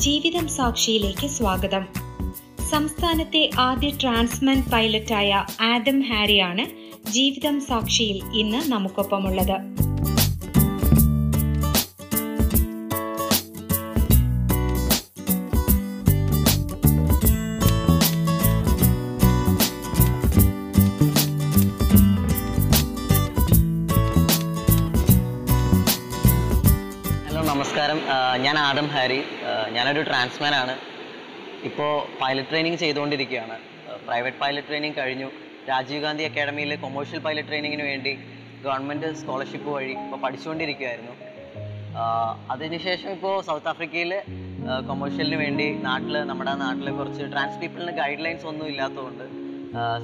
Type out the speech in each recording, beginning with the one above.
ജീവിതം സാക്ഷിയിലേക്ക് സ്വാഗതം. സംസ്ഥാനത്തെ ആദ്യ ട്രാൻസ്മാൻ പൈലറ്റായ ആദം ഹാരിയാണ് ജീവിതം സാക്ഷിയിൽ ഇന്ന് നമുക്കൊപ്പമുള്ളത്. ഹലോ നമസ്കാരം. ഞാൻ ആദം ഹാരി. ഞാനൊരു ട്രാൻസ്മാൻ ആണ്. ഇപ്പോൾ പൈലറ്റ് ട്രെയിനിങ് ചെയ്തുകൊണ്ടിരിക്കുകയാണ്. പ്രൈവറ്റ് പൈലറ്റ് ട്രെയിനിങ് കഴിഞ്ഞു. രാജീവ് ഗാന്ധി അക്കാഡമിയിൽ കൊമേഴ്ഷ്യൽ പൈലറ്റ് ട്രെയിനിങ്ങിന് വേണ്ടി ഗവൺമെന്റ് സ്കോളർഷിപ്പ് വഴി ഇപ്പോൾ പഠിച്ചുകൊണ്ടിരിക്കുകയായിരുന്നു. അതിനുശേഷം ഇപ്പോൾ സൗത്ത് ആഫ്രിക്കയിൽ കൊമേഴ്ഷ്യലിന് വേണ്ടി നാട്ടിൽ നമ്മുടെ നാട്ടിൽ കുറച്ച് ട്രാൻസ് പീപ്പിളിന് ഗൈഡ് ലൈൻസ് ഒന്നും ഇല്ലാത്തതുകൊണ്ട്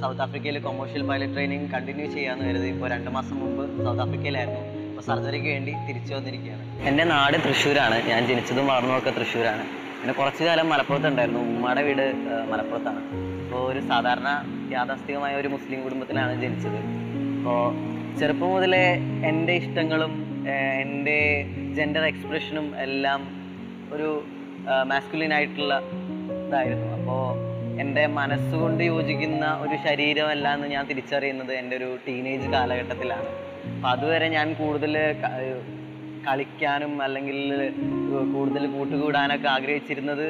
സൗത്ത് ആഫ്രിക്കയിൽ കൊമേഴ്ഷ്യൽ പൈലറ്റ് ട്രെയിനിങ് കണ്ടിന്യൂ ചെയ്യാമെന്ന് കരുതി ഇപ്പോൾ രണ്ട് മാസം മുമ്പ് സൗത്ത് ആഫ്രിക്കയിലായിരുന്നു സർജറിക്ക് വേണ്ടി തിരിച്ചു വന്നിരിക്കുകയാണ്. എന്റെ നാട് തൃശ്ശൂരാണ്. ഞാൻ ജനിച്ചതും വളർന്നതൊക്കെ തൃശ്ശൂരാണ്. പിന്നെ കുറച്ചു കാലം മലപ്പുറത്തുണ്ടായിരുന്നു ഉമ്മയുടെ വീട് മലപ്പുറത്താണ്. അപ്പോൾ ഒരു സാധാരണ യാഥാസ്ഥികമായ ഒരു മുസ്ലിം കുടുംബത്തിലാണ് ജനിച്ചത്. അപ്പോൾ ചെറുപ്പം മുതലേ എന്റെ ഇഷ്ടങ്ങളും എന്റെ ജെൻഡർ എക്സ്പ്രഷനും എല്ലാം ഒരു മാസ്കുലിൻ ആയിട്ടുള്ള ഇതായിരുന്നു. അപ്പോൾ എന്റെ മനസ്സുകൊണ്ട് യോജിക്കുന്ന ഒരു ശരീരമല്ല എന്ന് ഞാൻ തിരിച്ചറിയുന്നത് എന്റെ ഒരു ടീനേജ് കാലഘട്ടത്തിലാണ്. അപ്പം അതുവരെ ഞാൻ കൂടുതൽ കളിക്കാനും അല്ലെങ്കിൽ കൂടുതൽ കൂട്ടുകൂടാനൊക്കെ ആഗ്രഹിച്ചിരുന്നത്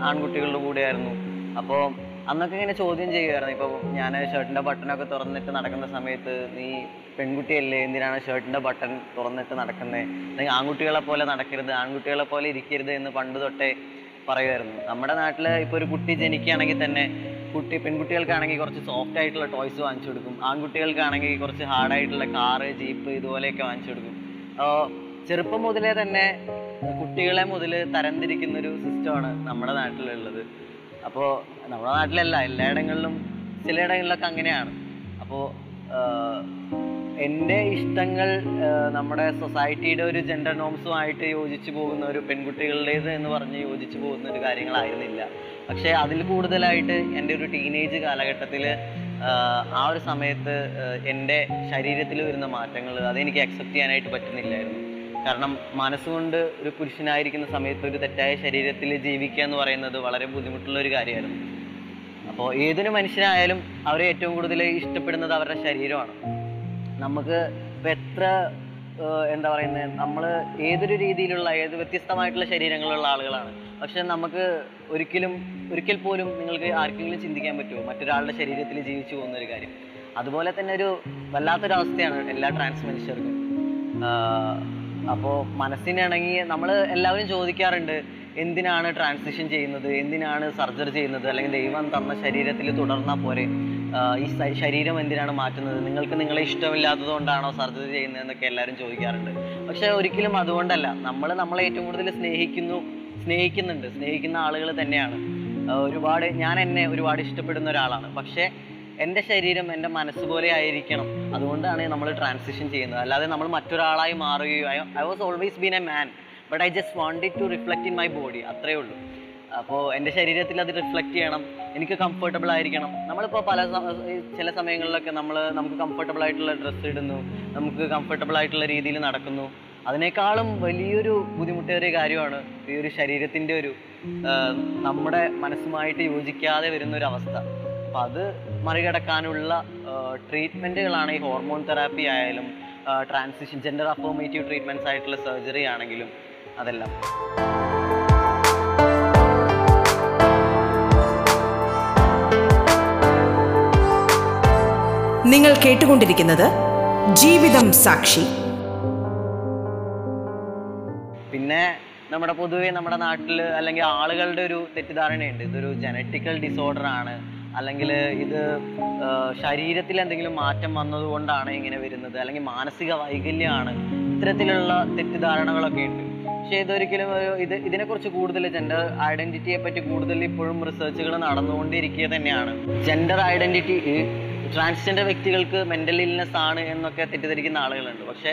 ആൺകുട്ടികളുടെ കൂടെയായിരുന്നു. അപ്പോൾ അന്നൊക്കെ ഇങ്ങനെ ചോദ്യം ചെയ്യുമായിരുന്നു ഇപ്പോൾ ഞാൻ ഷർട്ടിന്റെ ബട്ടണൊക്കെ തുറന്നിട്ട് നടക്കുന്ന സമയത്ത് നീ പെൺകുട്ടിയല്ലേ എന്തിനാണ് ഷർട്ടിന്റെ ബട്ടൺ തുറന്നിട്ട് നടക്കുന്നത് അല്ലെങ്കിൽ ആൺകുട്ടികളെ പോലെ നടക്കരുത് ആൺകുട്ടികളെ പോലെ ഇരിക്കരുത് എന്ന് പണ്ട് തൊട്ടേ പറയുമായിരുന്നു നമ്മുടെ നാട്ടിൽ ഇപ്പോൾ ഒരു കുട്ടി ജനിക്കുകയാണെങ്കിൽ തന്നെ കുട്ടി പെൺകുട്ടികൾക്കാണെങ്കിൽ കുറച്ച് സോഫ്റ്റ് ആയിട്ടുള്ള ടോയ്സ് വാങ്ങിച്ചു കൊടുക്കും. ആൺകുട്ടികൾക്കാണെങ്കിൽ കുറച്ച് ഹാർഡായിട്ടുള്ള കാറ് ജീപ്പ് ഇതുപോലെയൊക്കെ വാങ്ങിച്ചു കൊടുക്കും. ചെറുപ്പം മുതലേ തന്നെ കുട്ടികളെ മുതൽ തരംതിരിക്കുന്ന ഒരു സിസ്റ്റമാണ് നമ്മുടെ നാട്ടിലുള്ളത്. അപ്പോൾ നമ്മുടെ നാട്ടിലല്ല എല്ലായിടങ്ങളിലും ചിലയിടങ്ങളിലൊക്കെ അങ്ങനെയാണ്. അപ്പോൾ എന്റെ ഇഷ്ടങ്ങൾ നമ്മുടെ സൊസൈറ്റിയുടെ ഒരു ജെൻഡർ നോംസുമായിട്ട് യോജിച്ച് പോകുന്ന ഒരു പെൺകുട്ടികളുടേത് എന്ന് പറഞ്ഞ് യോജിച്ച് പോകുന്ന ഒരു കാര്യങ്ങളായിരുന്നില്ല. പക്ഷേ അതിൽ കൂടുതലായിട്ട് എന്റെ ഒരു ടീനേജ് കാലഘട്ടത്തിൽ ആ ഒരു സമയത്ത് എന്റെ ശരീരത്തിൽ വരുന്ന മാറ്റങ്ങൾ അതെനിക്ക് അക്സെപ്റ്റ് ചെയ്യാനായിട്ട് പറ്റുന്നില്ലായിരുന്നു. കാരണം മനസ്സുകൊണ്ട് ഒരു പുരുഷനായിരിക്കുന്ന സമയത്ത് ഒരു തെറ്റായ ശരീരത്തിൽ ജീവിക്കുക എന്ന് പറയുന്നത് വളരെ ബുദ്ധിമുട്ടുള്ള ഒരു കാര്യമായിരുന്നു. അപ്പോൾ ഏതൊരു മനുഷ്യനായാലും അവരെ ഏറ്റവും കൂടുതൽ ഇഷ്ടപ്പെടുന്നത് അവരുടെ ശരീരമാണ്. നമുക്ക് ഇപ്പം എത്ര എന്താ പറയുന്നത് നമ്മൾ ഏതൊരു രീതിയിലുള്ള ഏത് വ്യത്യസ്തമായിട്ടുള്ള ശരീരങ്ങളുള്ള ആളുകളാണ്. പക്ഷെ നമുക്ക് ഒരിക്കലും ഒരിക്കൽ പോലും നിങ്ങൾക്ക് ആർക്കെങ്കിലും ചിന്തിക്കാൻ പറ്റുമോ? മറ്റൊരാളുടെ ശരീരത്തിൽ ജീവിച്ചു പോകുന്ന ഒരു കാര്യം. അതുപോലെ തന്നെ ഒരു വല്ലാത്തൊരവസ്ഥയാണ് എല്ലാ ട്രാൻസ് മനുഷ്യർക്കും. അപ്പോൾ മനസ്സിനിണങ്ങി നമ്മൾ എല്ലാവരും ചോദിക്കാറുണ്ട് എന്തിനാണ് ട്രാൻസിഷൻ ചെയ്യുന്നത്? എന്തിനാണ് സർജറി ചെയ്യുന്നത്? അല്ലെങ്കിൽ ദൈവം തന്ന ശരീരത്തിൽ തുടർന്നാൽ പോരെ? ഈ ശരീരം എന്തിനാണ് മാറ്റുന്നത്? നിങ്ങൾക്ക് നിങ്ങളെ ഇഷ്ടമില്ലാത്തത് കൊണ്ടാണോ സർജറി ചെയ്യുന്നതെന്നൊക്കെ എല്ലാവരും ചോദിക്കാറുണ്ട്. പക്ഷെ ഒരിക്കലും അതുകൊണ്ടല്ല. നമ്മൾ നമ്മളെ ഏറ്റവും കൂടുതൽ സ്നേഹിക്കുന്നു സ്നേഹിക്കുന്നുണ്ട്. സ്നേഹിക്കുന്ന ആളുകൾ തന്നെയാണ്. ഒരുപാട് ഞാൻ എന്നെ ഒരുപാട് ഇഷ്ടപ്പെടുന്ന ഒരാളാണ്. പക്ഷേ എന്റെ ശരീരം എന്റെ മനസ്സ് പോലെ ആയിരിക്കണം. അതുകൊണ്ടാണ് നമ്മൾ ട്രാൻസിഷൻ ചെയ്യുന്നത്. അല്ലാതെ നമ്മൾ മറ്റൊരാളായി മാറുകയോ I was always been a man but I just wanted it to reflect in my body അത്രേ ഉള്ളൂ. അപ്പോൾ എന്റെ ശരീരത്തിൽ അത് റിഫ്ലക്റ്റ് ചെയ്യണം. എനിക്ക് കംഫർട്ടബിൾ ആയിരിക്കണം. നമ്മളിപ്പോൾ പല ചില സമയങ്ങളിലൊക്കെ നമ്മൾ നമുക്ക് കംഫർട്ടബിൾ ആയിട്ടുള്ള ഡ്രസ്സ് ഇടുന്നു. നമുക്ക് കംഫർട്ടബിൾ ആയിട്ടുള്ള രീതിയിൽ നടക്കുന്നു. അതിനേക്കാളും വലിയൊരു ബുദ്ധിമുട്ടേറിയ കാര്യമാണ് ഈ ഒരു ശരീരത്തിന്റെ ഒരു നമ്മുടെ മനസ്സുമായിട്ട് യോജിക്കാതെ വരുന്ന ഒരു അവസ്ഥ. അപ്പം അത് മറികടക്കാനുള്ള ട്രീറ്റ്മെന്റുകളാണ് ഈ ഹോർമോൺ തെറാപ്പി ആയാലും ട്രാൻസിഷൻ ജെൻഡർ അഫോമേറ്റീവ് ട്രീറ്റ്മെന്റ്സ് ആയിട്ടുള്ള സർജറി ആണെങ്കിലും അതെല്ലാം. നിങ്ങൾ കേട്ടുകൊണ്ടിരിക്കുന്നത് ജീവിതം സാക്ഷി. പിന്നെ നമ്മുടെ പൊതുവെ നമ്മുടെ നാട്ടിൽ അല്ലെങ്കിൽ ആളുകളുടെ ഒരു തെറ്റിദ്ധാരണയുണ്ട്. ഇതൊരു ജനറ്റിക്കൽ ഡിസോർഡർ ആണ്. അല്ലെങ്കിൽ ഇത് ശരീരത്തിൽ എന്തെങ്കിലും മാറ്റം വന്നതുകൊണ്ടാണ് ഇങ്ങനെ വരുന്നത്. അല്ലെങ്കിൽ മാനസിക വൈകല്യമാണ്. ഇത്തരത്തിലുള്ള തെറ്റിദ്ധാരണകളൊക്കെ ഉണ്ട്. പക്ഷേ ഇതൊരിക്കലും ഒരു ഇത് ഇതിനെക്കുറിച്ച് കൂടുതൽ ജെൻഡർ ഐഡന്റിറ്റിയെ പറ്റി കൂടുതൽ ഇപ്പോഴും റിസർച്ചുകൾ നടന്നുകൊണ്ടിരിക്കുക തന്നെയാണ്. ജെൻഡർ ഐഡന്റിറ്റി ട്രാൻസ്ജെൻഡർ വ്യക്തികൾക്ക് മെന്റൽ ഇൽനെസ് ആണ് എന്നൊക്കെ തെറ്റിദ്ധരിക്കുന്ന ആളുകളുണ്ട്. പക്ഷേ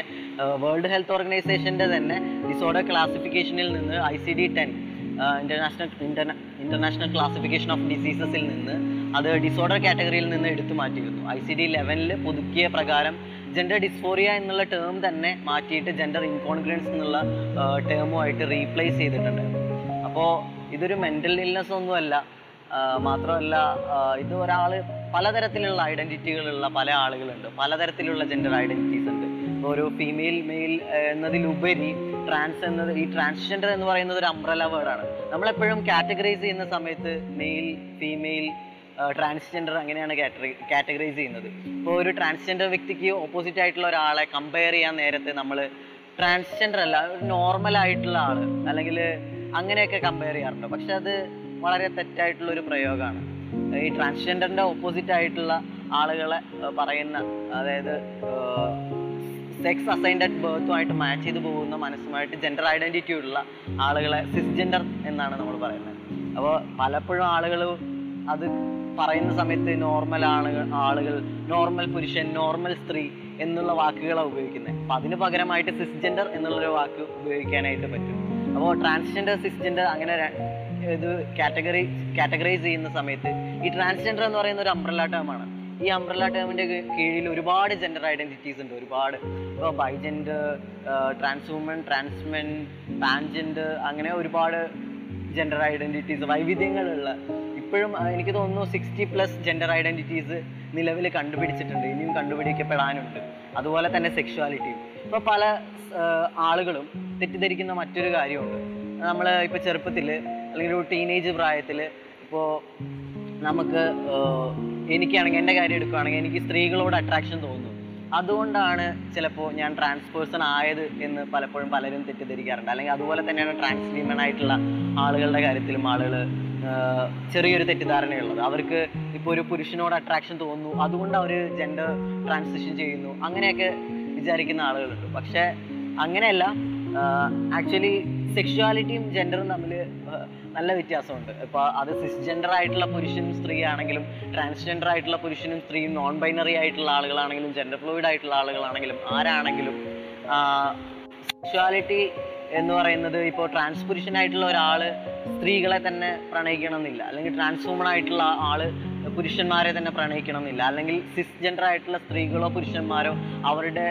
വേൾഡ് ഹെൽത്ത് ഓർഗനൈസേഷന്റെ തന്നെ ഡിസോർഡർ ക്ലാസിഫിക്കേഷനിൽ നിന്ന് I C D ten international international classification of ഡിസീസസിൽ നിന്ന് അത് ഡിസോർഡർ കാറ്റഗറിയിൽ നിന്ന് എടുത്തു മാറ്റിയിരുന്നു. ഐ സി ഡി ലെവനിൽ പുതുക്കിയ പ്രകാരം ജെൻഡർ ഡിസ്ഫോറിയ എന്നുള്ള ടേം തന്നെ മാറ്റിയിട്ട് ജെൻഡർ ഇൻകോൺഗ്രൻസ് എന്നുള്ള ടേമുമായിട്ട് റീപ്ലേസ് ചെയ്തിട്ടുണ്ട് അപ്പോൾ ഇതൊരു മെന്റൽ ഇൽനെസ് ഒന്നുമല്ല മാത്രമല്ല ഇത് ഒരാൾ പലതരത്തിലുള്ള ഐഡന്റിറ്റികളുള്ള പല ആളുകളുണ്ട്. പലതരത്തിലുള്ള ജെൻഡർ ഐഡന്റിറ്റീസ് ഉണ്ട്. ഇപ്പോൾ ഒരു ഫീമെയിൽ മെയിൽ എന്നതിലുപരി ട്രാൻസ് എന്നത് ഈ ട്രാൻസ്ജെൻഡർ എന്ന് പറയുന്നത് ഒരു അംബ്രല വേർഡാണ് നമ്മളെപ്പോഴും കാറ്റഗറൈസ് ചെയ്യുന്ന സമയത്ത് മെയിൽ ഫീമെയിൽ ട്രാൻസ്ജെൻഡർ അങ്ങനെയാണ് കാറ്റഗറൈസ് ചെയ്യുന്നത്. ഇപ്പോൾ ഒരു ട്രാൻസ്ജെൻഡർ വ്യക്തിക്ക് ഓപ്പോസിറ്റ് ആയിട്ടുള്ള ഒരാളെ കമ്പയർ ചെയ്യാൻ നേരത്തെ നമ്മൾ ട്രാൻസ്ജെൻഡർ അല്ല നോർമൽ ആയിട്ടുള്ള ആൾ അല്ലെങ്കിൽ അങ്ങനെയൊക്കെ കമ്പയർ ചെയ്യാറുണ്ട്. പക്ഷെ അത് വളരെ തെറ്റായിട്ടുള്ള ഒരു പ്രയോഗമാണ്. ഈ ട്രാൻസ്ജെൻഡറിന്റെ ഓപ്പോസിറ്റ് ആയിട്ടുള്ള ആളുകളെ പറയുന്ന അതായത് സെക്സ് അസൈൻഡ് അറ്റ് ബർത്തുമായിട്ട് മാച്ച് ചെയ്ത് പോകുന്ന മനസ്സുമായിട്ട് ജെൻഡർ ഐഡന്റിറ്റി ഉള്ള ആളുകളെ സിസ്ജെൻഡർ എന്നാണ് നമ്മൾ പറയുന്നത്. അപ്പോൾ പലപ്പോഴും ആളുകൾ അത് പറയുന്ന സമയത്ത് നോർമൽ ആളുകൾ ആളുകൾ നോർമൽ പുരുഷൻ നോർമൽ സ്ത്രീ എന്നുള്ള വാക്കുകളാണ് ഉപയോഗിക്കുന്നത് അപ്പം അതിന് പകരമായിട്ട് സിസ്ജെൻഡർ എന്നുള്ളൊരു വാക്ക് ഉപയോഗിക്കാനായിട്ട് പറ്റും. അപ്പോൾ ട്രാൻസ്ജെൻഡർ സിസ്ജെൻഡർ അങ്ങനെ ഇത് കാറ്റഗറി കാറ്റഗറൈസ് ചെയ്യുന്ന സമയത്ത് ഈ ട്രാൻസ്ജെൻഡർ എന്ന് പറയുന്ന ഒരു അംബ്രല്ല ടേമാണ് ഈ അംബ്രല്ല ടേമിന്റെ കീഴിൽ ഒരുപാട് ജെൻഡർ ഐഡന്റിറ്റീസ് ഉണ്ട്. ഒരുപാട്. ഇപ്പോൾ ബൈജെൻഡർ ട്രാൻസ് ട്രാൻസ്വുമൻ ട്രാൻസ്മെൻ പാൻജെൻഡർ അങ്ങനെ ഒരുപാട് ജെൻഡർ ഐഡന്റിറ്റീസ് വൈവിധ്യങ്ങളുള്ള ഇപ്പോഴും എനിക്ക് തോന്നുന്നു സിക്സ്റ്റി പ്ലസ് ജെൻഡർ ഐഡന്റിറ്റീസ് നിലവിൽ കണ്ടുപിടിച്ചിട്ടുണ്ട്. ഇനിയും കണ്ടുപിടിക്കപ്പെടാനുണ്ട്. അതുപോലെ തന്നെ സെക്ഷുവാലിറ്റിയും ഇപ്പോൾ പല ആളുകളും തെറ്റിദ്ധരിക്കുന്ന മറ്റൊരു കാര്യമുണ്ട്. നമ്മൾ ഇപ്പോൾ ചെറുപ്പത്തിൽ അല്ലെങ്കിൽ ഒരു ടീനേജ് പ്രായത്തിൽ ഇപ്പോൾ നമുക്ക് എനിക്കാണെങ്കിൽ എന്റെ കാര്യം എടുക്കുകയാണെങ്കിൽ എനിക്ക് സ്ത്രീകളോട് അട്രാക്ഷൻ തോന്നുന്നു. അതുകൊണ്ടാണ് ചിലപ്പോൾ ഞാൻ ട്രാൻസ്പേഴ്സൺ ആയത് എന്ന് പലപ്പോഴും പലരും തെറ്റിദ്ധരിക്കാറുണ്ട്. അല്ലെങ്കിൽ അതുപോലെ തന്നെയാണ് ട്രാൻസ് വിമൻ ആയിട്ടുള്ള ആളുകളുടെ കാര്യത്തിലും ആളുകൾ ചെറിയൊരു തെറ്റിദ്ധാരണയുള്ളത്. അവർക്ക് ഇപ്പോൾ ഒരു പുരുഷനോട് അട്രാക്ഷൻ തോന്നുന്നു. അതുകൊണ്ട് അവർ ജെൻഡർ ട്രാൻസിഷൻ ചെയ്യുന്നു. അങ്ങനെയൊക്കെ വിചാരിക്കുന്ന ആളുകളുണ്ട്. പക്ഷേ അങ്ങനെയല്ല. ആക്ച്വലി സെക്ഷുവാലിറ്റിയും ജെൻഡറും തമ്മിൽ നല്ല വ്യത്യാസമുണ്ട്. ഇപ്പോൾ അത് സിസ്ജെൻഡർ ആയിട്ടുള്ള പുരുഷനും സ്ത്രീ ആണെങ്കിലും ട്രാൻസ്ജെൻഡർ ആയിട്ടുള്ള പുരുഷനും സ്ത്രീയും നോൺ ബൈനറി ആയിട്ടുള്ള ആളുകളാണെങ്കിലും ജെൻഡർ ഫ്ലൂയിഡ് ആയിട്ടുള്ള ആളുകളാണെങ്കിലും ആരാണെങ്കിലും സെക്ഷുവാലിറ്റി എന്ന് പറയുന്നത് ഇപ്പോൾ ട്രാൻസ് പുരുഷനായിട്ടുള്ള ഒരാൾ സ്ത്രീകളെ തന്നെ പ്രണയിക്കണം എന്നില്ല അല്ലെങ്കിൽ ട്രാൻസ് വുമൺ ആയിട്ടുള്ള ആൾ പുരുഷന്മാരെ തന്നെ പ്രണയിക്കണം എന്നില്ല അല്ലെങ്കിൽ സിസ് ജെൻഡർ ആയിട്ടുള്ള സ്ത്രീകളോ പുരുഷന്മാരോ അവരുടെ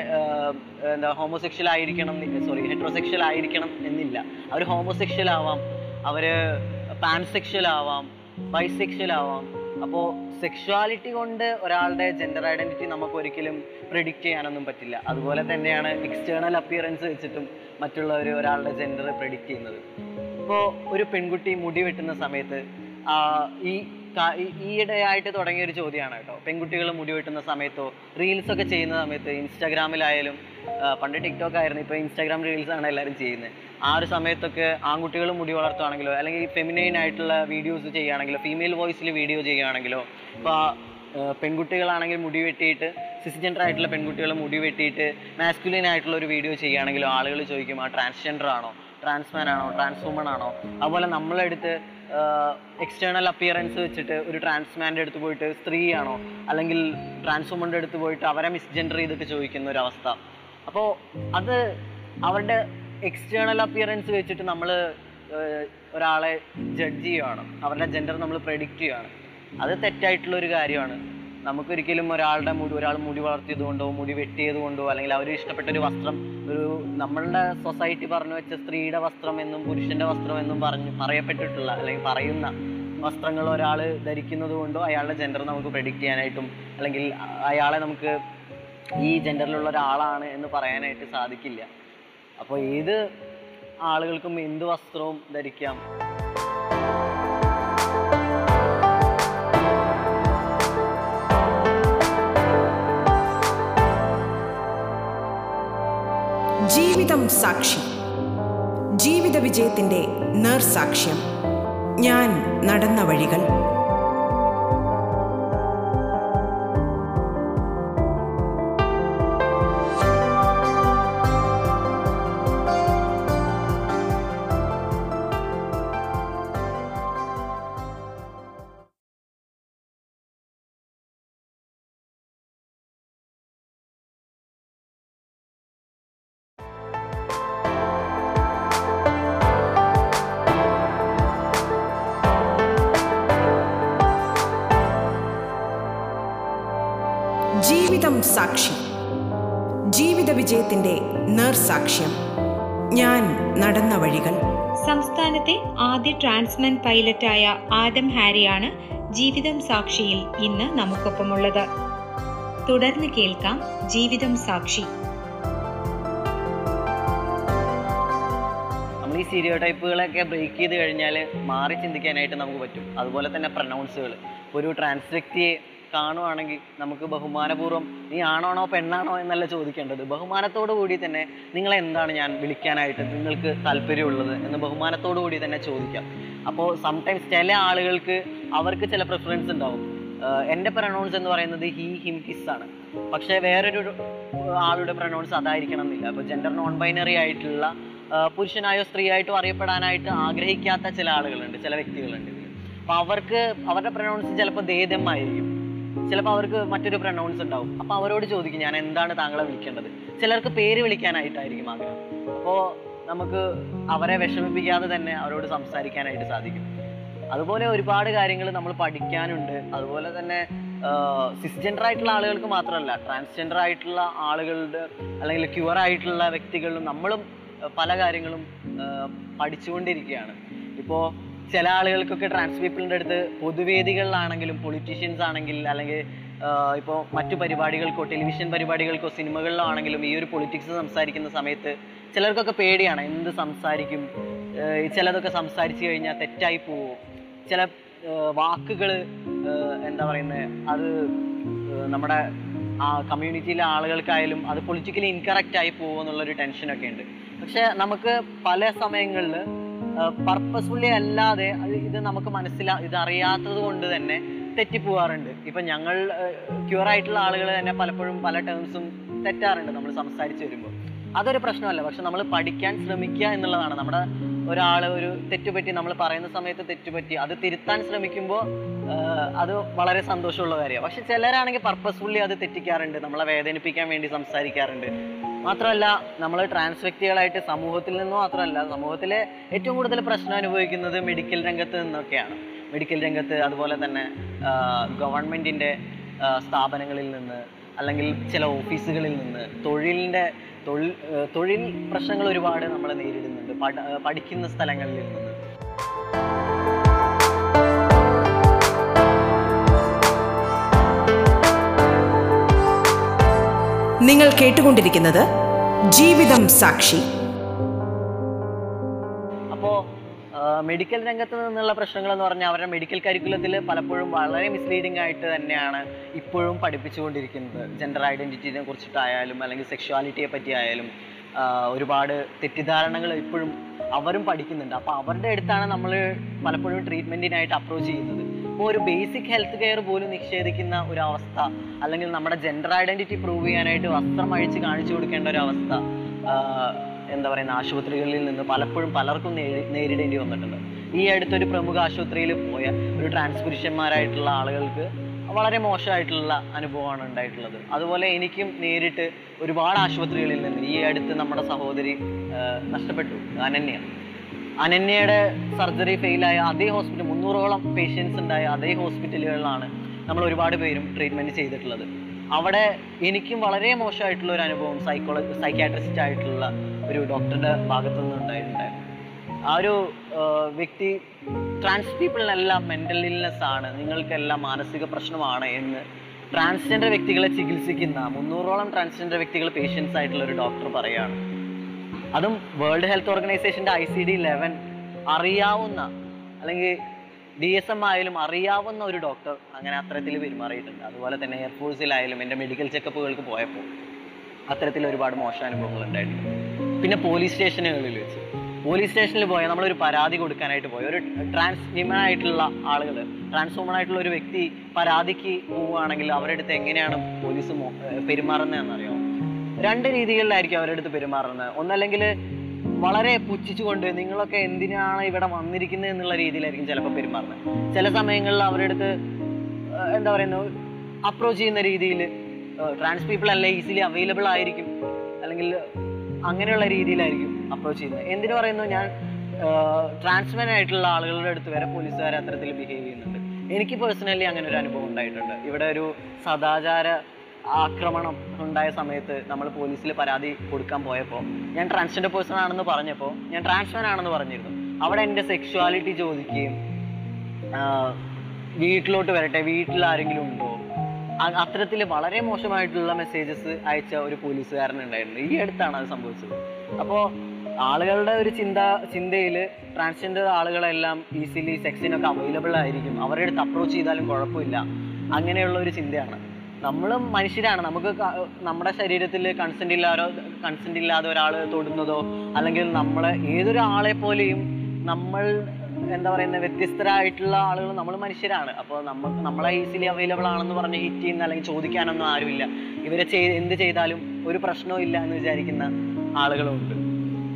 എന്താ ഹോമോസെക്ഷൽ ആയിരിക്കണം സോറി ഹെട്രോസെക്ഷൽ ആയിരിക്കണം എന്നില്ല. അവർ ഹോമോസെക്ഷൽ ആവാം. അവർ പാൻസെക്ഷൽ ആവാം ബൈസെക്ഷൽ ആവാം. അപ്പോൾ സെക്ഷുവാലിറ്റി കൊണ്ട് ഒരാളുടെ ജെൻഡർ ഐഡന്റിറ്റി നമുക്ക് ഒരിക്കലും പ്രിഡിക്റ്റ് ചെയ്യാനൊന്നും പറ്റില്ല. അതുപോലെ തന്നെയാണ് എക്സ്റ്റേണൽ അപ്പിയറൻസ് വെച്ചിട്ടും മറ്റുള്ളവർ ഒരാളുടെ ജെൻഡർ പ്രിഡിക്റ്റ് ചെയ്യുന്നത്. ഇപ്പോൾ ഒരു പെൺകുട്ടി മുടി വെട്ടുന്ന സമയത്ത് ഈ ഈയിടെയായിട്ട് തുടങ്ങിയ ഒരു ചോദ്യമാണ് കേട്ടോ. പെൺകുട്ടികൾ മുടി വെട്ടുന്ന സമയത്തോ റീൽസ് ഒക്കെ ചെയ്യുന്ന സമയത്ത് ഇൻസ്റ്റാഗ്രാമിലായാലും പണ്ട് ടിക്ടോക്ക് ആയിരുന്നു. ഇപ്പോൾ ഇൻസ്റ്റാഗ്രാം റീൽസ് ആണ് എല്ലാവരും ചെയ്യുന്നത്. ആ ഒരു സമയത്തൊക്കെ ആൺകുട്ടികൾ മുടി വളർത്തുകയാണെങ്കിലോ അല്ലെങ്കിൽ ഫെമിനൈൻ ആയിട്ടുള്ള വീഡിയോസ് ചെയ്യുകയാണെങ്കിലോ ഫീമെയിൽ വോയിസിൽ വീഡിയോ ചെയ്യുകയാണെങ്കിലോ ഇപ്പോൾ പെൺകുട്ടികളാണെങ്കിൽ മുടി വെട്ടിയിട്ട് സിസ്ജെൻഡർ ആയിട്ടുള്ള പെൺകുട്ടികൾ മുടി വെട്ടിയിട്ട് മാസ്കുലിൻ ആയിട്ടുള്ള ഒരു വീഡിയോ ചെയ്യുകയാണെങ്കിലോ ആളുകൾ ചോദിക്കും ആ ട്രാൻസ്ജെൻഡർ ആണോ? ട്രാൻസ്മാൻ ആണോ? ട്രാൻസ് വുമൺ ആണോ? അതുപോലെ നമ്മളെടുത്ത് എക്സ്റ്റേണൽ അപ്പിയറൻസ് വെച്ചിട്ട് ഒരു ട്രാൻസ്മാന്റെ അടുത്ത് പോയിട്ട് സ്ത്രീയാണോ? അല്ലെങ്കിൽ ട്രാൻസ് വുമന്റെ അടുത്ത് പോയിട്ട് അവരെ മിസ്ജെൻഡർ ചെയ്തിട്ട് ചോദിക്കുന്ന ഒരു അവസ്ഥ. അപ്പോൾ അത് അവരുടെ എക്സ്റ്റേണൽ അപ്പിയറൻസ് വെച്ചിട്ട് നമ്മൾ ഒരാളെ ജഡ്ജ് ചെയ്യുകയാണ് അവരുടെ ജെൻഡർ നമ്മൾ പ്രെഡിക്റ്റ് ചെയ്യുകയാണ് അത് തെറ്റായിട്ടുള്ള ഒരു കാര്യമാണ്. നമുക്കൊരിക്കലും ഒരാളുടെ മുടി ഒരാൾ മുടി വളർത്തിയത് കൊണ്ടോ മുടി വെട്ടിയത് കൊണ്ടോ അല്ലെങ്കിൽ അവർ ഇഷ്ടപ്പെട്ട ഒരു വസ്ത്രം ഒരു നമ്മളുടെ സൊസൈറ്റി പറഞ്ഞു വെച്ച സ്ത്രീയുടെ വസ്ത്രം എന്നും പുരുഷന്റെ വസ്ത്രം എന്നും പറഞ്ഞു പറയപ്പെട്ടിട്ടുള്ള അല്ലെങ്കിൽ പറയുന്ന വസ്ത്രങ്ങൾ ഒരാൾ ധരിക്കുന്നത് കൊണ്ടോ അയാളുടെ ജെൻഡർ നമുക്ക് പ്രെഡിക്റ്റ് ചെയ്യാനായിട്ടും അല്ലെങ്കിൽ അയാളെ നമുക്ക് ഈ ജെൻഡറിലുള്ള ഒരാളാണ് എന്ന് പറയാനായിട്ട് സാധിക്കില്ല. അപ്പോൾ ഏത് ആളുകൾക്കും എന്ത് വസ്ത്രവും ധരിക്കാം? ജീവിതം സാക്ഷി. ജീവിത വിജയത്തിന്റെ നേർസാക്ഷ്യം. ഞാൻ നടന്ന വഴികൾ. വിജയത്തിന്റെ നേർസാക്ഷ്യം. ഞാൻ നടന്ന വഴികൾ. സംസ്ഥാനത്തെ ആദ്യ ട്രാൻസ്മെൻ പൈലറ്റായ ആദം ഹാരിയാണ് ജീവിതം സാക്ഷിയിൽ ഇന്ന് നമുക്കൊപ്പമുള്ളത്. തുടർന്ന് കേൾക്കാം ജീവിതം സാക്ഷി. നമ്മൾ ഈ സീരിയോ ടൈപ്പുകളൊക്കെ ബ്രേക്ക് ചെയ്ത് കഴിഞ്ഞാൽ മാറി ചിന്തിക്കാനായിട്ട് നമുക്ക് പറ്റും. അതുപോലെ തന്നെ പ്രനൗൺസുകൾ ഒരു ട്രാൻസ് വ്യക്തിയെ കാണുവാണെങ്കിൽ നമുക്ക് ബഹുമാനപൂർവം നീ ആണോണോ പെണ്ണാണോ എന്നല്ല ചോദിക്കേണ്ടത്. ബഹുമാനത്തോടു കൂടി തന്നെ നിങ്ങൾ എന്താണ് ഞാൻ വിളിക്കാനായിട്ട് നിങ്ങൾക്ക് താല്പര്യമുള്ളത് എന്ന് ബഹുമാനത്തോടു കൂടി തന്നെ ചോദിക്കാം. അപ്പോൾ സംടൈംസ് ചില ആളുകൾക്ക് അവർക്ക് ചില പ്രിഫറൻസ് ഉണ്ടാവും. എന്റെ പ്രണൗൺസ് എന്ന് പറയുന്നത് ഹി ഹിം ഹിസ് ആണ്. പക്ഷേ വേറൊരു ആളുടെ പ്രണൗൺസ് അതായിരിക്കണം എന്നില്ല. അപ്പോൾ ജെൻഡർ നോൺ ബൈനറി ആയിട്ടുള്ള പുരുഷനായോ സ്ത്രീയായിട്ടോ അറിയപ്പെടാനായിട്ട് ആഗ്രഹിക്കാത്ത ചില ആളുകളുണ്ട് ചില വ്യക്തികളുണ്ട്. അപ്പോൾ അവർക്ക് അവരുടെ പ്രണൗൺസ് ചിലപ്പോൾ ദേദം ആയിരിക്കും ചിലപ്പോൾ അവർക്ക് മറ്റൊരു പ്രണൗൺസ് ഉണ്ടാവും. അപ്പോൾ അവരോട് ചോദിക്കും ഞാൻ എന്താണ് താങ്കളെ വിളിക്കേണ്ടത്? ചിലർക്ക് പേര് വിളിക്കാനായിട്ടായിരിക്കും ആഗ്രഹം. അപ്പോൾ നമുക്ക് അവരെ വിഷമിപ്പിക്കാതെ തന്നെ അവരോട് സംസാരിക്കാനായിട്ട് സാധിക്കും. അതുപോലെ ഒരുപാട് കാര്യങ്ങൾ നമ്മൾ പഠിക്കാനുണ്ട്. അതുപോലെ തന്നെ സിസ്ജെൻഡർ ആയിട്ടുള്ള ആളുകൾക്ക് മാത്രമല്ല ട്രാൻസ്ജെൻഡർ ആയിട്ടുള്ള ആളുകളുടെ അല്ലെങ്കിൽ ക്യൂർ ആയിട്ടുള്ള വ്യക്തികളിലും നമ്മളും പല കാര്യങ്ങളും പഠിച്ചുകൊണ്ടിരിക്കുകയാണ്. ഇപ്പോൾ ചില ആളുകൾക്കൊക്കെ ട്രാൻസ് പീപ്പിളിന്റെ അടുത്ത് പൊതുവേദികളിലാണെങ്കിലും പൊളിറ്റീഷ്യൻസ് ആണെങ്കിൽ അല്ലെങ്കിൽ ഇപ്പോൾ മറ്റു പരിപാടികൾക്കോ ടെലിവിഷൻ പരിപാടികൾക്കോ സിനിമകളിലോ ആണെങ്കിലും ഈ ഒരു പൊളിറ്റിക്സ് സംസാരിക്കുന്ന സമയത്ത് ചിലർക്കൊക്കെ പേടിയാണ്. എന്ത് സംസാരിക്കും? ചിലതൊക്കെ സംസാരിച്ചു കഴിഞ്ഞാൽ തെറ്റായി പോവോ? ചില വാക്കുകൾ എന്താ പറയുന്നത് അത് നമ്മുടെ ആ കമ്മ്യൂണിറ്റിയിലെ ആളുകൾക്കായാലും അത് പൊളിറ്റിക്കലി ഇൻകറക്റ്റ് ആയി പോകുമെന്നുള്ളൊരു ടെൻഷനൊക്കെ ഉണ്ട്. പക്ഷെ നമുക്ക് പല സമയങ്ങളിൽ പർപ്പസ്ഫുള്ളി അല്ലാതെ ഇത് നമുക്ക് മനസ്സിലാ ഇത് കൊണ്ട് തന്നെ തെറ്റിപ്പോവാറുണ്ട്. ഇപ്പൊ ഞങ്ങൾ ക്യൂർ ആയിട്ടുള്ള ആളുകൾ തന്നെ പലപ്പോഴും പല ടേംസും തെറ്റാറുണ്ട് നമ്മൾ സംസാരിച്ച് വരുമ്പോൾ അതൊരു പ്രശ്നമല്ല. പക്ഷെ നമ്മൾ പഠിക്കാൻ ശ്രമിക്കുക എന്നുള്ളതാണ്. നമ്മുടെ ഒരാൾ ഒരു തെറ്റുപറ്റി നമ്മൾ പറയുന്ന സമയത്ത് തെറ്റുപറ്റി അത് തിരുത്താൻ ശ്രമിക്കുമ്പോൾ അത് വളരെ സന്തോഷമുള്ള കാര്യമാണ്. പക്ഷെ ചിലരാണെങ്കിൽ പർപ്പസ്ഫുള്ളി അത് തെറ്റിക്കാറുണ്ട്. നമ്മളെ വേദനിപ്പിക്കാൻ വേണ്ടി സംസാരിക്കാറുണ്ട്. മാത്രമല്ല നമ്മൾ ട്രാൻസ് വ്യക്തികളായിട്ട് സമൂഹത്തിൽ നിന്ന് മാത്രമല്ല സമൂഹത്തിലെ ഏറ്റവും കൂടുതൽ പ്രശ്നം അനുഭവിക്കുന്നത് മെഡിക്കൽ രംഗത്ത് നിന്നൊക്കെയാണ്. മെഡിക്കൽ രംഗത്ത് അതുപോലെ തന്നെ ഗവൺമെന്റിന്റെ സ്ഥാപനങ്ങളിൽ നിന്ന് അല്ലെങ്കിൽ ചില ഓഫീസുകളിൽ നിന്ന് തൊഴിലിന്റെ തൊഴിൽ തൊഴിൽ പ്രശ്നങ്ങൾ ഒരുപാട് നമ്മൾ നേരിടുന്നുണ്ട്. പഠ പഠിക്കുന്ന സ്ഥലങ്ങളിൽ നിന്ന്. നിങ്ങൾ കേട്ടുകൊണ്ടിരിക്കുന്നത് ജീവിതം സാക്ഷി. അപ്പോ മെഡിക്കൽ രംഗത്ത് നിന്നുള്ള പ്രശ്നങ്ങൾ എന്ന് പറഞ്ഞാൽ അവരുടെ മെഡിക്കൽ കരിക്കുലത്തിൽ പലപ്പോഴും വളരെ മിസ്ലീഡിംഗ് ആയിട്ട് തന്നെയാണ് ഇപ്പോഴും പഠിപ്പിച്ചുകൊണ്ടിരിക്കുന്നത്. ജെൻഡർ ഐഡന്റിറ്റിനെ കുറിച്ചിട്ടായാലും അല്ലെങ്കിൽ സെക്ഷുവാലിറ്റിയെ പറ്റിയായാലും ഒരുപാട് തെറ്റിദ്ധാരണകൾ ഇപ്പോഴും അവരും പഠിക്കുന്നുണ്ട്. അപ്പോൾ അവരുടെ അടുത്താണ് നമ്മൾ പലപ്പോഴും ട്രീറ്റ്മെന്റിനായിട്ട് അപ്രോച്ച് ചെയ്യുന്നത്. ഇപ്പോൾ ഒരു ബേസിക് ഹെൽത്ത് കെയർ പോലും നിഷേധിക്കുന്ന ഒരു അവസ്ഥ അല്ലെങ്കിൽ നമ്മുടെ ജെൻഡർ ഐഡന്റിറ്റി പ്രൂവ് ചെയ്യാനായിട്ട് വസ്ത്രം അഴിച്ച് കാണിച്ചു കൊടുക്കേണ്ട ഒരു അവസ്ഥ എന്താ പറയുന്ന ആശുപത്രികളിൽ നിന്ന് പലപ്പോഴും പലർക്കും നേരിടേണ്ടി വന്നിട്ടുണ്ട്. ഈ അടുത്തൊരു പ്രമുഖ ആശുപത്രിയിൽ പോയ ഒരു ട്രാൻസ് പുരുഷന്മാരായിട്ടുള്ള ആളുകൾക്ക് വളരെ മോശമായിട്ടുള്ള അനുഭവമാണ് ഉണ്ടായിട്ടുള്ളത്. അതുപോലെ എനിക്കും നേരിട്ട് ഒരുപാട് ആശുപത്രികളിൽ നിന്ന് ഈ അടുത്ത് നമ്മുടെ സഹോദരി നഷ്ടപ്പെട്ടു. അനന്യ. അനന്യയുടെ സർജറി ഫെയിലായ അതേ ഹോസ്പിറ്റൽ മുന്നൂറോളം പേഷ്യൻസ് ഉണ്ടായ അതേ ഹോസ്പിറ്റലുകളിലാണ് നമ്മൾ ഒരുപാട് പേരും ട്രീറ്റ്മെന്റ് ചെയ്തിട്ടുള്ളത്. അവിടെ എനിക്കും വളരെ മോശമായിട്ടുള്ള ഒരു അനുഭവം സൈക്കോളജി സൈക്കാട്രിസ്റ്റ് ആയിട്ടുള്ള ഒരു ഡോക്ടറുടെ ഭാഗത്തു നിന്ന് ഉണ്ടായിട്ടുണ്ടായിരുന്നു ആ ഒരു വ്യക്തി ട്രാൻസ് പീപ്പിളിനെല്ലാം മെന്റൽ ഇൽനെസ് ആണ് നിങ്ങൾക്കെല്ലാം മാനസിക പ്രശ്നമാണ് എന്ന് ട്രാൻസ്ജെൻഡർ വ്യക്തികളെ ചികിത്സിക്കുന്ന മുന്നൂറോളം ട്രാൻസ്ജെൻഡർ വ്യക്തികൾ പേഷ്യൻസ് ആയിട്ടുള്ള ഒരു ഡോക്ടർ പറയുകയാണ്. അതും വേൾഡ് ഹെൽത്ത് ഓർഗനൈസേഷന്റെ ഐ സി ഡി ലെവൻ അറിയാവുന്ന അല്ലെങ്കിൽ ഡി എസ് എം ആയാലും അറിയാവുന്ന ഒരു ഡോക്ടർ അങ്ങനെ അത്തരത്തിൽ പെരുമാറിയിട്ടുണ്ട്. അതുപോലെ തന്നെ എയർഫോഴ്സിലായാലും എന്റെ മെഡിക്കൽ ചെക്കപ്പുകൾക്ക് പോയപ്പോൾ അത്തരത്തിൽ ഒരുപാട് മോശം അനുഭവങ്ങൾ ഉണ്ടായിട്ടുണ്ട്. പിന്നെ പോലീസ് സ്റ്റേഷനുകളിൽ വെച്ച്. പോലീസ് സ്റ്റേഷനിൽ പോയാൽ നമ്മളൊരു പരാതി കൊടുക്കാനായിട്ട് പോയി. ഒരു ട്രാൻസ് വിമൻ ആയിട്ടുള്ള ആളുകൾ ട്രാൻസ് വുമൺ ആയിട്ടുള്ള ഒരു വ്യക്തി പരാതിക്ക് പോവുകയാണെങ്കിൽ അവരുടെ അടുത്ത് എങ്ങനെയാണ് പോലീസ് പെരുമാറുന്നതെന്നറിയാമോ രണ്ട് രീതികളിലായിരിക്കും അവരുടെ അടുത്ത് പെരുമാറുന്നത്. ഒന്നല്ലെങ്കിൽ വളരെ പുച്ഛിച്ചുകൊണ്ട് നിങ്ങളൊക്കെ എന്തിനാണ് ഇവിടെ വന്നിരിക്കുന്നത് എന്നുള്ള രീതിയിലായിരിക്കും ചിലപ്പോൾ പെരുമാറുന്നത്. ചില സമയങ്ങളിൽ അവരുടെ അടുത്ത് എന്താ പറയുന്നത് അപ്രോച്ച് ചെയ്യുന്ന രീതിയിൽ ട്രാൻസ് പീപ്പിൾ അല്ല ഈസിലി അവൈലബിൾ ആയിരിക്കും. അല്ലെങ്കിൽ അങ്ങനെയുള്ള രീതിയിലായിരിക്കും അപ്രോച്ച് ചെയ്യുന്നത്. എന്തിനു പറയുന്നു? ഞാൻ ട്രാൻസ്മാൻ ആയിട്ടുള്ള ആളുകളുടെ അടുത്ത് വരെ പോലീസുകാർ അത്തരത്തിൽ ബിഹേവ് ചെയ്യുന്നുണ്ട്. എനിക്ക് പേഴ്സണലി അങ്ങനെ ഒരു അനുഭവം ഉണ്ടായിട്ടുണ്ട്. ഇവിടെ ഒരു സദാചാര ആക്രമണം ഉണ്ടായ സമയത്ത് നമ്മൾ പോലീസിൽ പരാതി കൊടുക്കാൻ പോയപ്പോൾ ഞാൻ ട്രാൻസ്ജെൻഡർ പേഴ്സൺ ആണെന്ന് പറഞ്ഞപ്പോൾ ഞാൻ ട്രാൻസ്മാൻ ആണെന്ന് പറഞ്ഞിരുന്നു. അവിടെ എന്റെ സെക്ഷുവാലിറ്റി ചോദിക്കുകയും വീട്ടിലോട്ട് വരട്ടെ വീട്ടിൽ ആരെങ്കിലും ഉണ്ടോ? അത്തരത്തിൽ വളരെ മോശമായിട്ടുള്ള മെസ്സേജസ് അയച്ച ഒരു പോലീസുകാരൻ ഉണ്ടായിരുന്നു. ഈ അടുത്താണ് അത് സംഭവിച്ചത്. അപ്പോൾ ആളുകളുടെ ഒരു ചിന്ത ചിന്തയിൽ ട്രാൻസ്ജെൻഡർ ആളുകളെല്ലാം ഈസിലി സെക്സിനൊക്കെ അവൈലബിൾ ആയിരിക്കും. അവരുടെ അടുത്ത് അപ്രോച്ച് ചെയ്താലും കുഴപ്പമില്ല. അങ്ങനെയുള്ള ഒരു ചിന്തയാണ്. നമ്മളും മനുഷ്യരാണ്. നമുക്ക് നമ്മുടെ ശരീരത്തിൽ കൺസെന്റ് ഇല്ലാതെ കൺസെന്റ് ഇല്ലാതെ ഒരാൾ തൊടുന്നതോ അല്ലെങ്കിൽ നമ്മളെ ഏതൊരാളെ പോലെയും നമ്മൾ എന്താ പറയുന്ന വ്യത്യസ്തരായിട്ടുള്ള ആളുകൾ നമ്മൾ മനുഷ്യരാണ്. അപ്പോൾ നമുക്ക് നമ്മളെ ഈസിലി അവൈലബിൾ ആണെന്ന് പറഞ്ഞ് ഹിറ്റ് ചെയ്യുന്ന അല്ലെങ്കിൽ ചോദിക്കാനൊന്നും ആരുമില്ല. ഇവരെ ചെയ്ത് എന്ത് ചെയ്താലും ഒരു പ്രശ്നവും ഇല്ല എന്ന് വിചാരിക്കുന്ന ആളുകളുണ്ട്.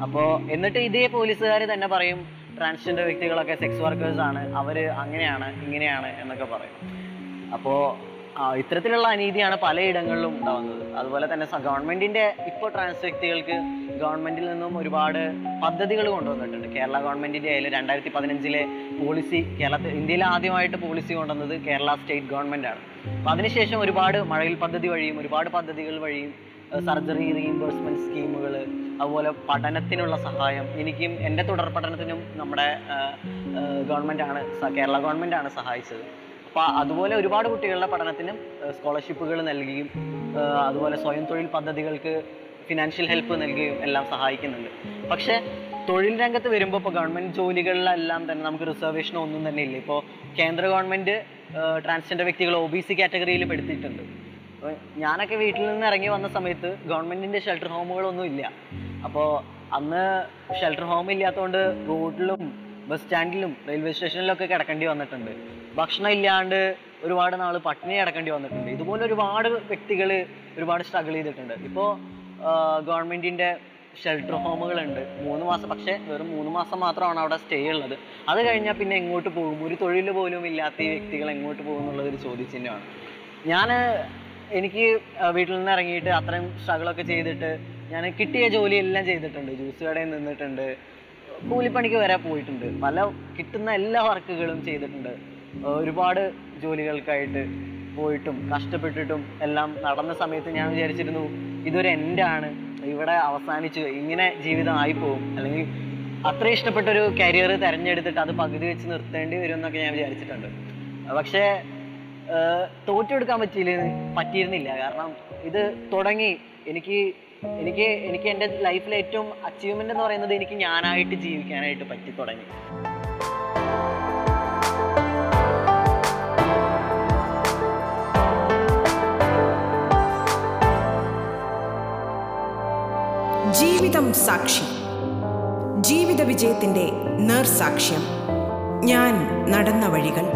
അപ്പോൾ എന്നിട്ട് ഇതേ പോലീസുകാർ തന്നെ പറയും ട്രാൻസ്ജെൻഡർ വ്യക്തികളൊക്കെ സെക്സ് വർക്കേഴ്സ് ആണ്. അവർ അങ്ങനെയാണ് ഇങ്ങനെയാണ് എന്നൊക്കെ പറയും. അപ്പോൾ ഇത്തരത്തിലുള്ള അനീതിയാണ് പലയിടങ്ങളിലും ഉണ്ടാകുന്നത് അതുപോലെ തന്നെ ഗവൺമെന്റിന്റെ ഇപ്പോൾ ട്രാൻസ് വ്യക്തികൾക്ക് ഗവൺമെന്റിൽ നിന്നും ഒരുപാട് പദ്ധതികൾ കൊണ്ടുവന്നിട്ടുണ്ട്. കേരള ഗവൺമെന്റിന്റെ ആയാലും രണ്ടായിരത്തി പതിനഞ്ചിലെ പോളിസി കേരളത്തിൽ ഇന്ത്യയിൽ ആദ്യമായിട്ട് പോളിസി കൊണ്ടുവന്നത് കേരള സ്റ്റേറ്റ് ഗവൺമെന്റ് ആണ്. അപ്പൊ അതിനുശേഷം ഒരുപാട് മഴയിൽ പദ്ധതി വഴിയും ഒരുപാട് പദ്ധതികൾ വഴിയും സർജറി റീഇംബേഴ്സ്മെന്റ് സ്കീമുകൾ അതുപോലെ പഠനത്തിനുള്ള സഹായം എനിക്കും എന്റെ തുടർ പഠനത്തിനും നമ്മുടെ ഗവൺമെന്റ് ആണ് കേരള ഗവൺമെന്റ് ആണ് സഹായിച്ചത്. അപ്പോൾ അതുപോലെ ഒരുപാട് കുട്ടികളുടെ പഠനത്തിനും സ്കോളർഷിപ്പുകൾ നൽകുകയും അതുപോലെ സ്വയം തൊഴിൽ പദ്ധതികൾക്ക് ഫിനാൻഷ്യൽ ഹെൽപ്പ് നൽകുകയും എല്ലാം സഹായിക്കുന്നുണ്ട്. പക്ഷെ തൊഴിൽ രംഗത്ത് വരുമ്പോൾ ഇപ്പോൾ ഗവൺമെന്റ് ജോലികളിലെല്ലാം തന്നെ നമുക്ക് റിസർവേഷനോ ഒന്നും തന്നെ ഇല്ല. ഇപ്പോൾ കേന്ദ്ര ഗവൺമെന്റ് ട്രാൻസ്ജെൻഡർ വ്യക്തികൾ ഒ ബി സി കാറ്റഗറിയിൽ പെടുത്തിയിട്ടുണ്ട്. അപ്പോൾ ഞാനൊക്കെ വീട്ടിൽ നിന്ന് ഇറങ്ങി വന്ന സമയത്ത് ഗവൺമെന്റിന്റെ ഷെൽട്ടർ ഹോമുകളൊന്നും ഇല്ല. അപ്പോൾ അന്ന് ഷെൽട്ടർ ഹോം ഇല്ലാത്തതുകൊണ്ട് റോഡിലും ബസ് സ്റ്റാൻഡിലും റെയിൽവേ സ്റ്റേഷനിലൊക്കെ കിടക്കേണ്ടി വന്നിട്ടുണ്ട്. ഭക്ഷണം ഇല്ലാണ്ട് ഒരുപാട് നാൾ പട്ടിണി കിടക്കേണ്ടി വന്നിട്ടുണ്ട്. ഇതുപോലെ ഒരുപാട് വ്യക്തികൾ ഒരുപാട് സ്ട്രഗിൾ ചെയ്തിട്ടുണ്ട്. ഇപ്പോൾ ഗവൺമെന്റിന്റെ ഷെൽട്ടർ ഹോമുകളുണ്ട് മൂന്ന് മാസം പക്ഷേ വെറും മൂന്ന് മാസം മാത്രമാണ് അവിടെ സ്റ്റേ ഉള്ളത്. അത് കഴിഞ്ഞാൽ പിന്നെ എങ്ങോട്ട് പോകും? ഒരു തൊഴിൽ പോലും ഇല്ലാത്ത ഈ വ്യക്തികൾ എങ്ങോട്ട് പോകും എന്നുള്ളത് ഒരു ചോദ്യചിഹ്നമാണ്. ഞാൻ എനിക്ക് വീട്ടിൽ നിന്ന് ഇറങ്ങിയിട്ട് അത്രയും സ്ട്രഗിളൊക്കെ ചെയ്തിട്ട് ഞാൻ കിട്ടിയ ജോലി എല്ലാം ചെയ്തിട്ടുണ്ട്. ജ്യൂസ് കടയിൽ നിന്നിട്ടുണ്ട്. കൂലിപ്പണിക്ക് വരെ പോയിട്ടുണ്ട്. പല കിട്ടുന്ന എല്ലാ വർക്കുകളും ചെയ്തിട്ടുണ്ട്. ഒരുപാട് ജോലികൾക്കായിട്ട് പോയിട്ടും കഷ്ടപ്പെട്ടിട്ടും എല്ലാം നടന്ന സമയത്ത് ഞാൻ വിചാരിച്ചിരുന്നു ഇതൊരു എന്റെ ആണ് ഇവിടെ അവസാനിച്ചു ഇങ്ങനെ ജീവിതം ആയിപ്പോവും. അല്ലെങ്കിൽ അത്ര ഇഷ്ടപ്പെട്ട ഒരു കരിയർ തിരഞ്ഞെടുത്തിട്ട് അത് പകുതി വെച്ച് നിർത്തേണ്ടി വരും എന്നൊക്കെ ഞാൻ വിചാരിച്ചിട്ടുണ്ട്. പക്ഷേ തോറ്റെടുക്കാൻ പറ്റിയില്ല? പറ്റിയിരുന്നില്ല. കാരണം ഇത് തുടങ്ങി. എനിക്ക് എനിക്ക് എനിക്ക് എന്റെ ലൈഫിലെ ഏറ്റവും അച്ചീവ്മെന്റ് എന്ന് പറയുന്നത് എനിക്ക് ഞാനായിട്ട് ജീവിക്കാനായിട്ട് പറ്റി തുടങ്ങി. ജീവിതം സാക്ഷി. ജീവിത വിജയത്തിന്റെ നേർസാക്ഷ്യം. ഞാൻ നടന്ന വഴികൾ.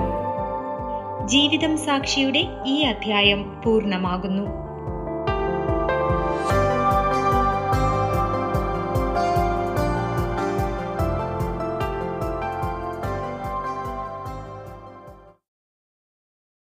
ജീവിതം സാക്ഷിയുടെ ഈ അധ്യായം പൂർണമാകുന്നു.